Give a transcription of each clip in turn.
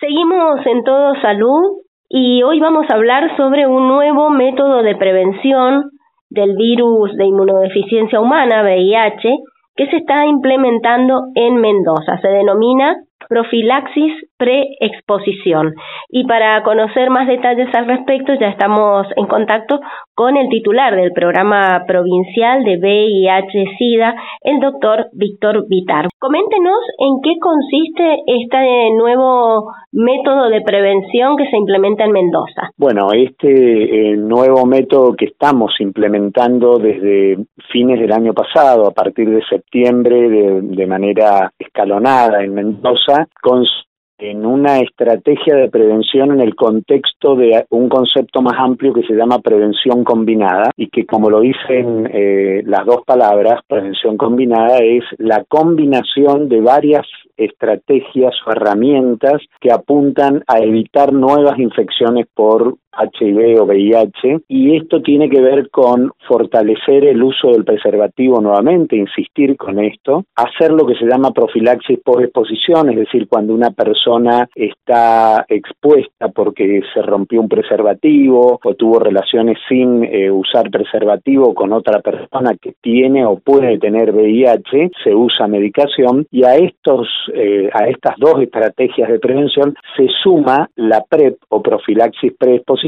Seguimos en Todo Salud y hoy vamos a hablar sobre un nuevo método de prevención del virus de inmunodeficiencia humana, VIH, que se está implementando en Mendoza. Se denomina profilaxis preexposición. Y para conocer más detalles al respecto, ya estamos en contacto con el titular del programa provincial de VIH-Sida, el doctor Víctor Vitar. Coméntenos en qué consiste este nuevo método de prevención que se implementa en Mendoza. Bueno, este eh, nuevo método que estamos implementando desde fines del año pasado, a partir de septiembre, de, de manera escalonada en Mendoza, consiste en una estrategia de prevención en el contexto de un concepto más amplio que se llama prevención combinada y que como lo dicen eh, las dos palabras, prevención combinada es la combinación de varias estrategias o herramientas que apuntan a evitar nuevas infecciones por HIV o VIH y esto tiene que ver con fortalecer el uso del preservativo nuevamente, insistir con esto, hacer lo que se llama profilaxis por exposición, es decir, cuando una persona está expuesta porque se rompió un preservativo o tuvo relaciones sin eh, usar preservativo con otra persona que tiene o puede tener VIH, se usa medicación y a estos eh, a estas dos estrategias de prevención se suma la PrEP o profilaxis preexposición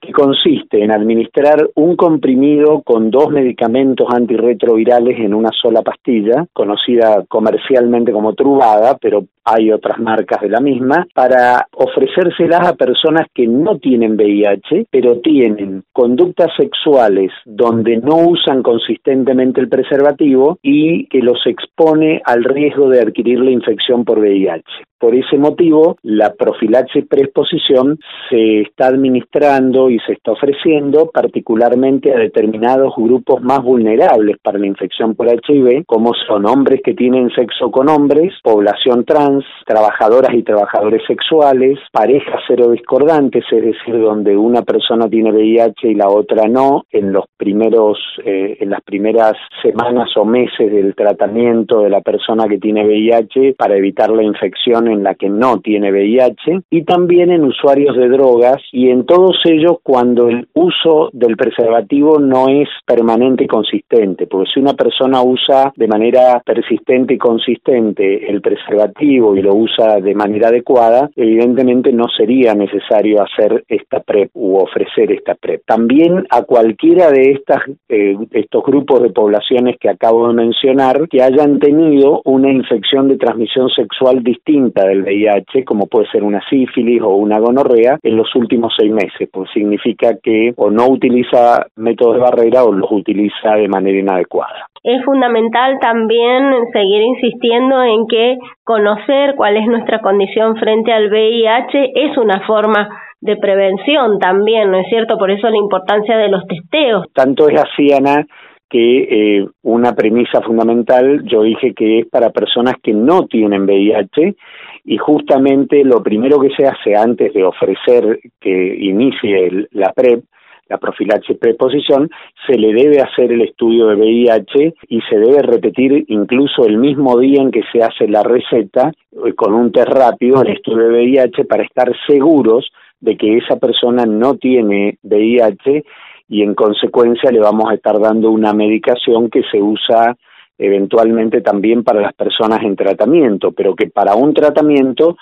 que consiste en administrar un comprimido con dos medicamentos antirretrovirales en una sola pastilla, conocida comercialmente como Trubada, pero hay otras marcas de la misma, para ofrecérselas a personas que no tienen VIH, pero tienen conductas sexuales donde no usan consistentemente el preservativo y que los expone al riesgo de adquirir la infección por VIH. Por ese motivo, la profilaxis preexposición se está administrando y se está ofreciendo particularmente a determinados grupos más vulnerables para la infección por HIV, como son hombres que tienen sexo con hombres, población trans, trabajadoras y trabajadores sexuales, parejas serodiscordantes, es decir, donde una persona tiene VIH y la otra no, en los primeros, eh, en las primeras semanas o meses del tratamiento de la persona que tiene VIH para evitar la infección en la que no tiene VIH y también en usuarios de drogas y en todos ellos cuando el uso del preservativo no es permanente y consistente, porque si una persona usa de manera persistente y consistente el preservativo y lo usa de manera adecuada, evidentemente no sería necesario hacer esta PrEP u ofrecer esta PrEP. También a cualquiera de estas eh, estos grupos de poblaciones que acabo de mencionar que hayan tenido una infección de transmisión sexual distinta del VIH, como puede ser una sífilis o una gonorrea, en los últimos seis meses, pues significa que o no utiliza métodos de barrera o los utiliza de manera inadecuada. Es fundamental también seguir insistiendo en que conocer cuál es nuestra condición frente al VIH es una forma de prevención también, ¿no es cierto? Por eso la importancia de los testeos. Tanto es así, Ana, que eh, una premisa fundamental yo dije que es para personas que no tienen VIH y justamente lo primero que se hace antes de ofrecer que inicie la PrEP, la profilaxis preexposición, se le debe hacer el estudio de VIH y se debe repetir incluso el mismo día en que se hace la receta eh, con un test rápido el estudio de VIH para estar seguros de que esa persona no tiene VIH y en consecuencia le vamos a estar dando una medicación que se usa eventualmente también para las personas en tratamiento, pero que para un tratamiento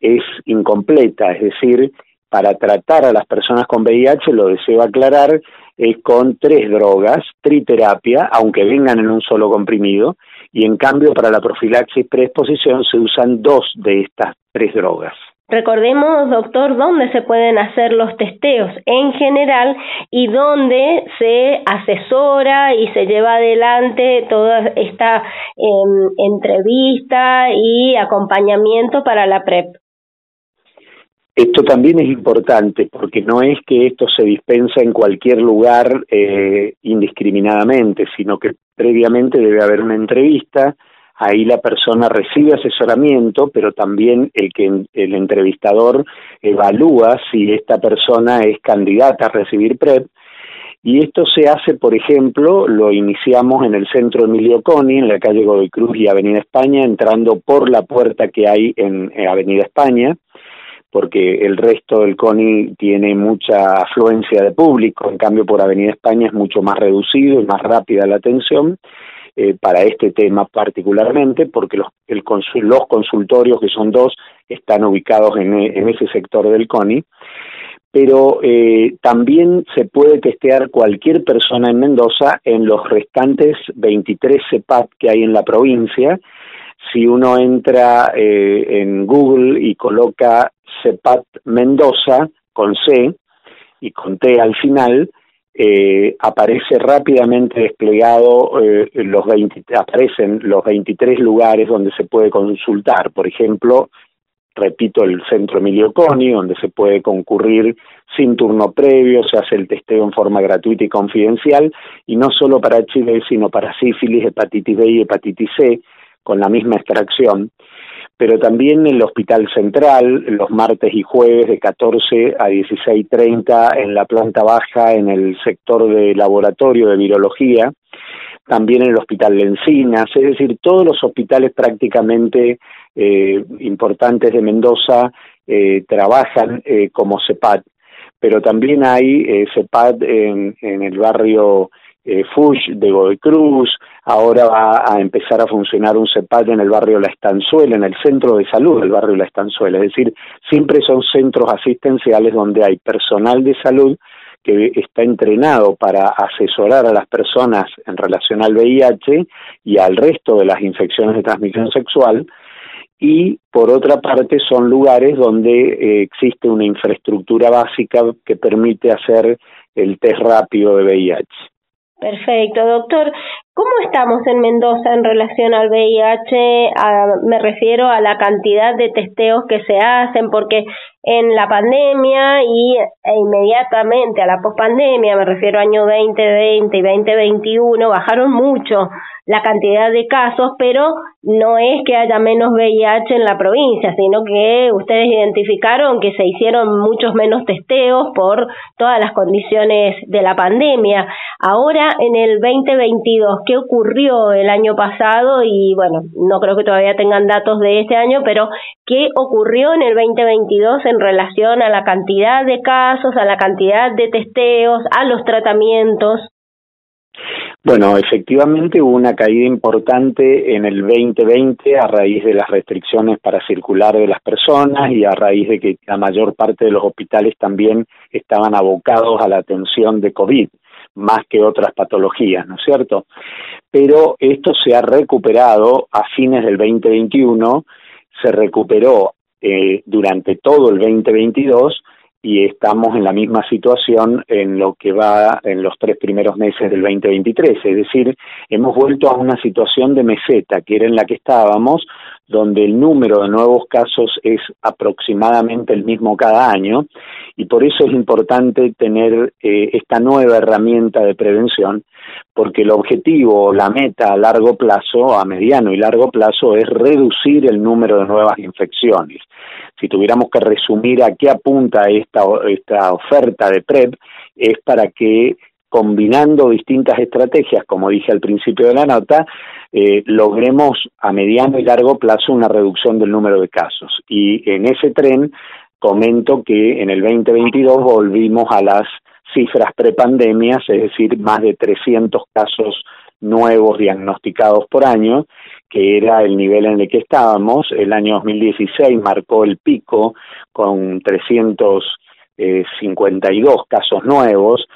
es incompleta, es decir, para tratar a las personas con VIH, lo deseo aclarar, es con tres drogas, triterapia, aunque vengan en un solo comprimido, y en cambio para la profilaxis preexposición se usan dos de estas tres drogas. Recordemos, doctor, dónde se pueden hacer los testeos en general y dónde se asesora y se lleva adelante toda esta em, entrevista y acompañamiento para la PrEP. Esto también es importante porque no es que esto se dispensa en cualquier lugar eh, indiscriminadamente, sino que previamente debe haber una entrevista, ahí la persona recibe asesoramiento, pero también el que el entrevistador evalúa si esta persona es candidata a recibir PrEP. Y esto se hace, por ejemplo, lo iniciamos en el centro Emilio Coni, en la calle Godoy Cruz y Avenida España, entrando por la puerta que hay en Avenida España porque el resto del CONI tiene mucha afluencia de público, en cambio por Avenida España es mucho más reducido y más rápida la atención. Eh, para este tema particularmente, porque los, el los consultorios, que son dos, están ubicados en, en ese sector del CONI, pero eh, también se puede testear cualquier persona en Mendoza en los restantes 23 CEPAT que hay en la provincia. Si uno entra eh, en Google y coloca CEPAT Mendoza con C y con T al final, eh, aparece rápidamente desplegado eh, los 20, aparecen los 23 lugares donde se puede consultar. Por ejemplo, repito, el Centro Emilio Coni, donde se puede concurrir sin turno previo, se hace el testeo en forma gratuita y confidencial, y no solo para Chile, sino para sífilis, hepatitis B y hepatitis C, con la misma extracción pero también el Hospital Central, los martes y jueves de 14 a 16.30 en la planta baja, en el sector de laboratorio de virología, también en el Hospital Lencinas, es decir, todos los hospitales prácticamente eh, importantes de Mendoza eh, trabajan eh, como CEPAD, pero también hay eh, CEPAD en, en el barrio eh, Fush de Godoy Cruz, ahora va a empezar a funcionar un CEPAD en el barrio La Estanzuela, en el centro de salud del barrio La Estanzuela, es decir, siempre son centros asistenciales donde hay personal de salud que está entrenado para asesorar a las personas en relación al VIH y al resto de las infecciones de transmisión sexual, y por otra parte son lugares donde eh, existe una infraestructura básica que permite hacer el test rápido de VIH. Perfecto, doctor. ¿Cómo estamos en Mendoza en relación al VIH? me refiero a la cantidad de testeos que se hacen, porque en la pandemia y e inmediatamente a la pospandemia, me refiero año 2020 y 2021, bajaron mucho la cantidad de casos, pero no es que haya menos VIH en la provincia, sino que ustedes identificaron que se hicieron muchos menos testeos por todas las condiciones de la pandemia. Ahora, en el 2022, ¿qué ocurrió el año pasado? Y bueno, no creo que todavía tengan datos de este año, pero ¿qué ocurrió en el 2022 en relación a la cantidad de casos, a la cantidad de testeos, a los tratamientos? Bueno, efectivamente hubo una caída importante en el 2020 a raíz de las restricciones para circular de las personas y a raíz de que la mayor parte de los hospitales también estaban abocados a la atención de COVID, más que otras patologías, ¿no es cierto? Pero esto se ha recuperado a fines del 2021, se recuperó eh, durante todo el 2022 y estamos en la misma situación en lo que va en los tres primeros meses del 2023, es decir, hemos vuelto a una situación de meseta, que era en la que estábamos, donde el número de nuevos casos es aproximadamente el mismo cada año, y por eso es importante tener eh, esta nueva herramienta de prevención, porque el objetivo, la meta a largo plazo, a mediano y largo plazo, es reducir el número de nuevas infecciones si tuviéramos que resumir a qué apunta esta, esta oferta de PrEP, es para que combinando distintas estrategias, como dije al principio de la nota, eh, logremos a mediano y largo plazo una reducción del número de casos. Y en ese tren comento que en el 2022 volvimos a las cifras prepandemias, es decir, más de 300 casos nuevos diagnosticados por año, que era el nivel en el que estábamos. El año 2016 marcó el pico con 352 casos nuevos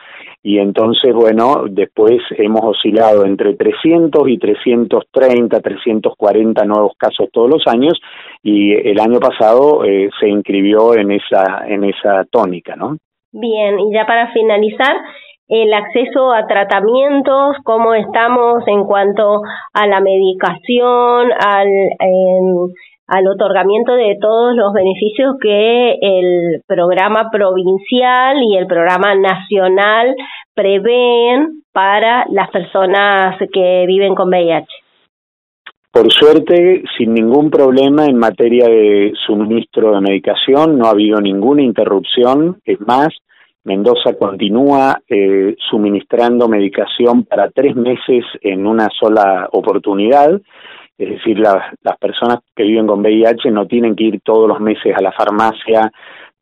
y entonces, bueno, después hemos oscilado entre 300 y 330, 340 nuevos casos todos los años y el año pasado eh, se inscribió en esa, en esa tónica, ¿no? Bien, y ya para finalizar, el acceso a tratamientos, cómo estamos en cuanto a la medicación, al, al otorgamiento de todos los beneficios que el programa provincial y el programa nacional prevén para las personas que viven con VIH. Por suerte, sin ningún problema en materia de suministro de medicación, no ha habido ninguna interrupción. Es más, Mendoza continúa eh, suministrando medicación para tres meses en una sola oportunidad. es decir, las personas que viven con VIH no tienen que ir todos los meses a la farmacia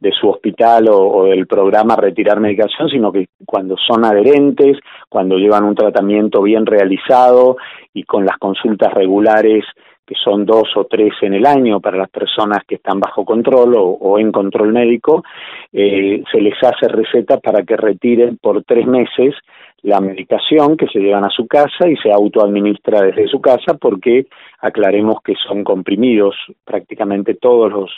de su hospital o, del programa retirar medicación, sino que cuando son adherentes, cuando llevan un tratamiento bien realizado y con las consultas regulares que son dos o tres en el año para las personas que están bajo control o, en control médico, eh, se les hace receta para que retiren por tres meses la medicación que se llevan a su casa y se autoadministra desde su casa porque aclaremos que son comprimidos, prácticamente todos los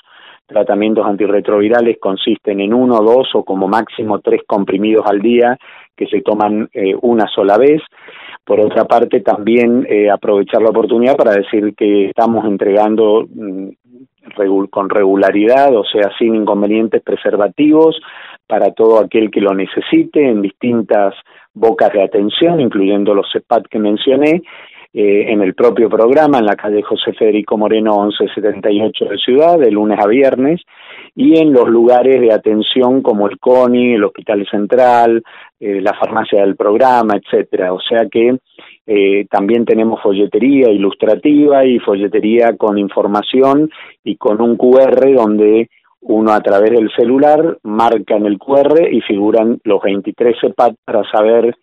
tratamientos antirretrovirales consisten en uno, dos o como máximo tres comprimidos al día que se toman eh, una sola vez. Por otra parte, también eh, aprovechar la oportunidad para decir que estamos entregando mm, con regularidad, o sea, sin inconvenientes preservativos para todo aquel que lo necesite en distintas bocas de atención, incluyendo los CEPAT que mencioné, eh, en el propio programa, en la calle José Federico Moreno 1178 de Ciudad, de lunes a viernes, y en los lugares de atención como el CONI, el Hospital Central, eh, la farmacia del programa, etcétera. O sea que eh, también tenemos folletería ilustrativa y folletería con información y con un QR donde uno a través del celular marca en el QR y figuran los 23 CEPAT para saber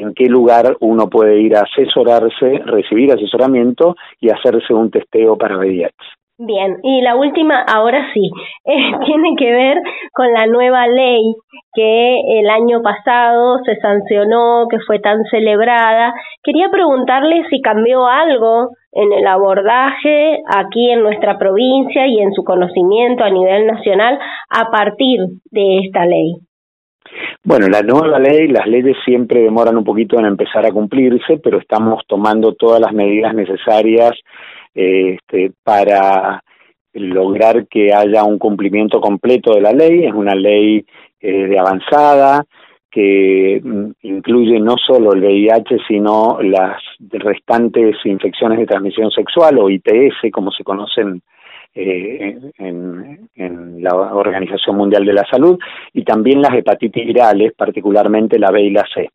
en qué lugar uno puede ir a asesorarse, recibir asesoramiento y hacerse un testeo para VIH. Bien, y la última, ahora sí, eh, tiene que ver con la nueva ley que el año pasado se sancionó, que fue tan celebrada. Quería preguntarle si cambió algo en el abordaje aquí en nuestra provincia y en su conocimiento a nivel nacional a partir de esta ley. Bueno, la nueva ley, las leyes siempre demoran un poquito en empezar a cumplirse, pero estamos tomando todas las medidas necesarias este, para lograr que haya un cumplimiento completo de la ley. Es una ley eh, de avanzada que mm, incluye no solo el VIH, sino las restantes infecciones de transmisión sexual o ITS, como se conocen eh, en, la Organización Mundial de la Salud, y también las hepatitis virales, particularmente la B y la C.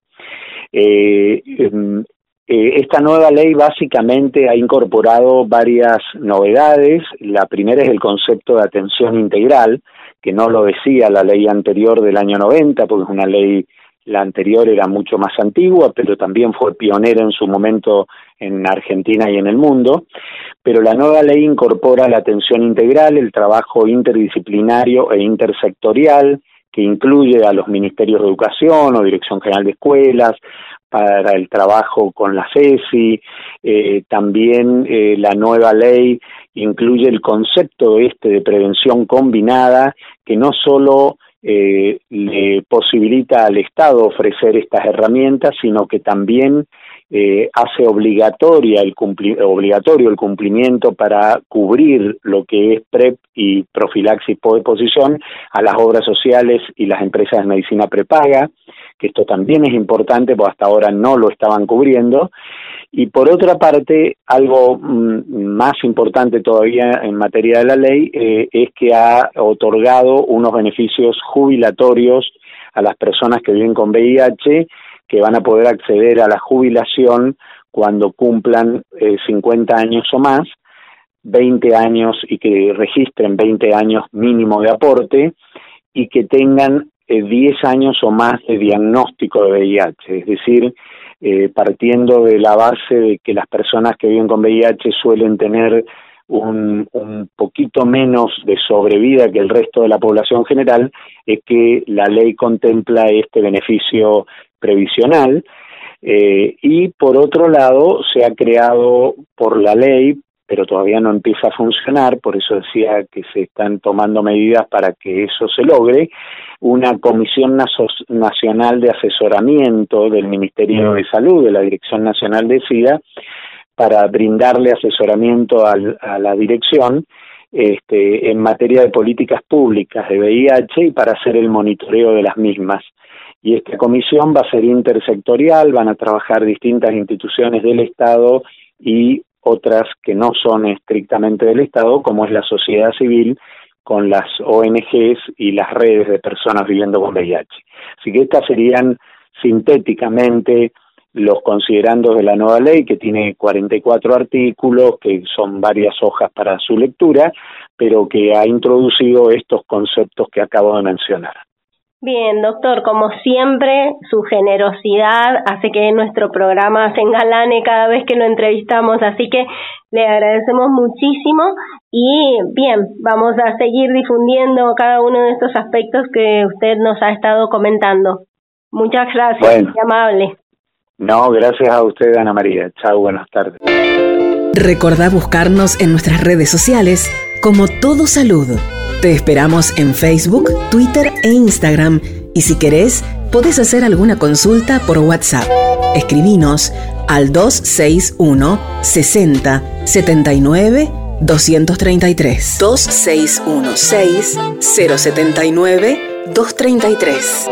Eh, em, eh, esta nueva ley básicamente ha incorporado varias novedades. La primera es el concepto de atención integral, que no lo decía la ley anterior del año 90, porque es una ley la anterior era mucho más antigua, pero también fue pionera en su momento en Argentina y en el mundo. Pero la nueva ley incorpora la atención integral, el trabajo interdisciplinario e intersectorial, que incluye a los ministerios de educación o Dirección General de Escuelas, para el trabajo con la CESI, eh, también eh, la nueva ley incluye el concepto este de prevención combinada, que no solo eh, le posibilita al Estado ofrecer estas herramientas, sino que también eh, hace el obligatorio el cumplimiento para cubrir lo que es PrEP y profilaxis por exposición a las obras sociales y las empresas de medicina prepaga, que esto también es importante, porque hasta ahora no lo estaban cubriendo. Y por otra parte, algo mm, más importante todavía en materia de la ley eh, es que ha otorgado unos beneficios jubilatorios a las personas que viven con VIH, que van a poder acceder a la jubilación cuando cumplan 50 eh, años o más, 20 años y que registren 20 años mínimo de aporte y que tengan 10 eh, años o más de diagnóstico de VIH, es decir, eh, partiendo de la base de que las personas que viven con VIH suelen tener un, un, poquito menos de sobrevida que el resto de la población general, es que la ley contempla este beneficio previsional. Eh, y por otro lado, se ha creado por la ley pero todavía no empieza a funcionar, por eso decía que se están tomando medidas para que eso se logre, una comisión nacional de asesoramiento del Ministerio de Salud, de la Dirección Nacional de SIDA, para brindarle asesoramiento a la dirección este, en materia de políticas públicas de VIH y para hacer el monitoreo de las mismas. Y esta comisión va a ser intersectorial, van a trabajar distintas instituciones del Estado y otras que no son estrictamente del Estado, como es la sociedad civil, con las ONGs y las redes de personas viviendo con VIH. Así que estas serían sintéticamente los considerandos de la nueva ley, que tiene 44 artículos, que son varias hojas para su lectura, pero que ha introducido estos conceptos que acabo de mencionar. Bien, doctor, como siempre, su generosidad hace que nuestro programa se engalane cada vez que lo entrevistamos, así que le agradecemos muchísimo y bien, vamos a seguir difundiendo cada uno de estos aspectos que usted nos ha estado comentando. Muchas gracias, muy amable. No, gracias a usted, Ana María. Chao, buenas tardes. Recordá buscarnos en nuestras redes sociales como Todo Salud. Te esperamos en Facebook, Twitter e Instagram. Y si querés, podés hacer alguna consulta por WhatsApp. Escribinos al 261 60 79 233. 261 6 079 233.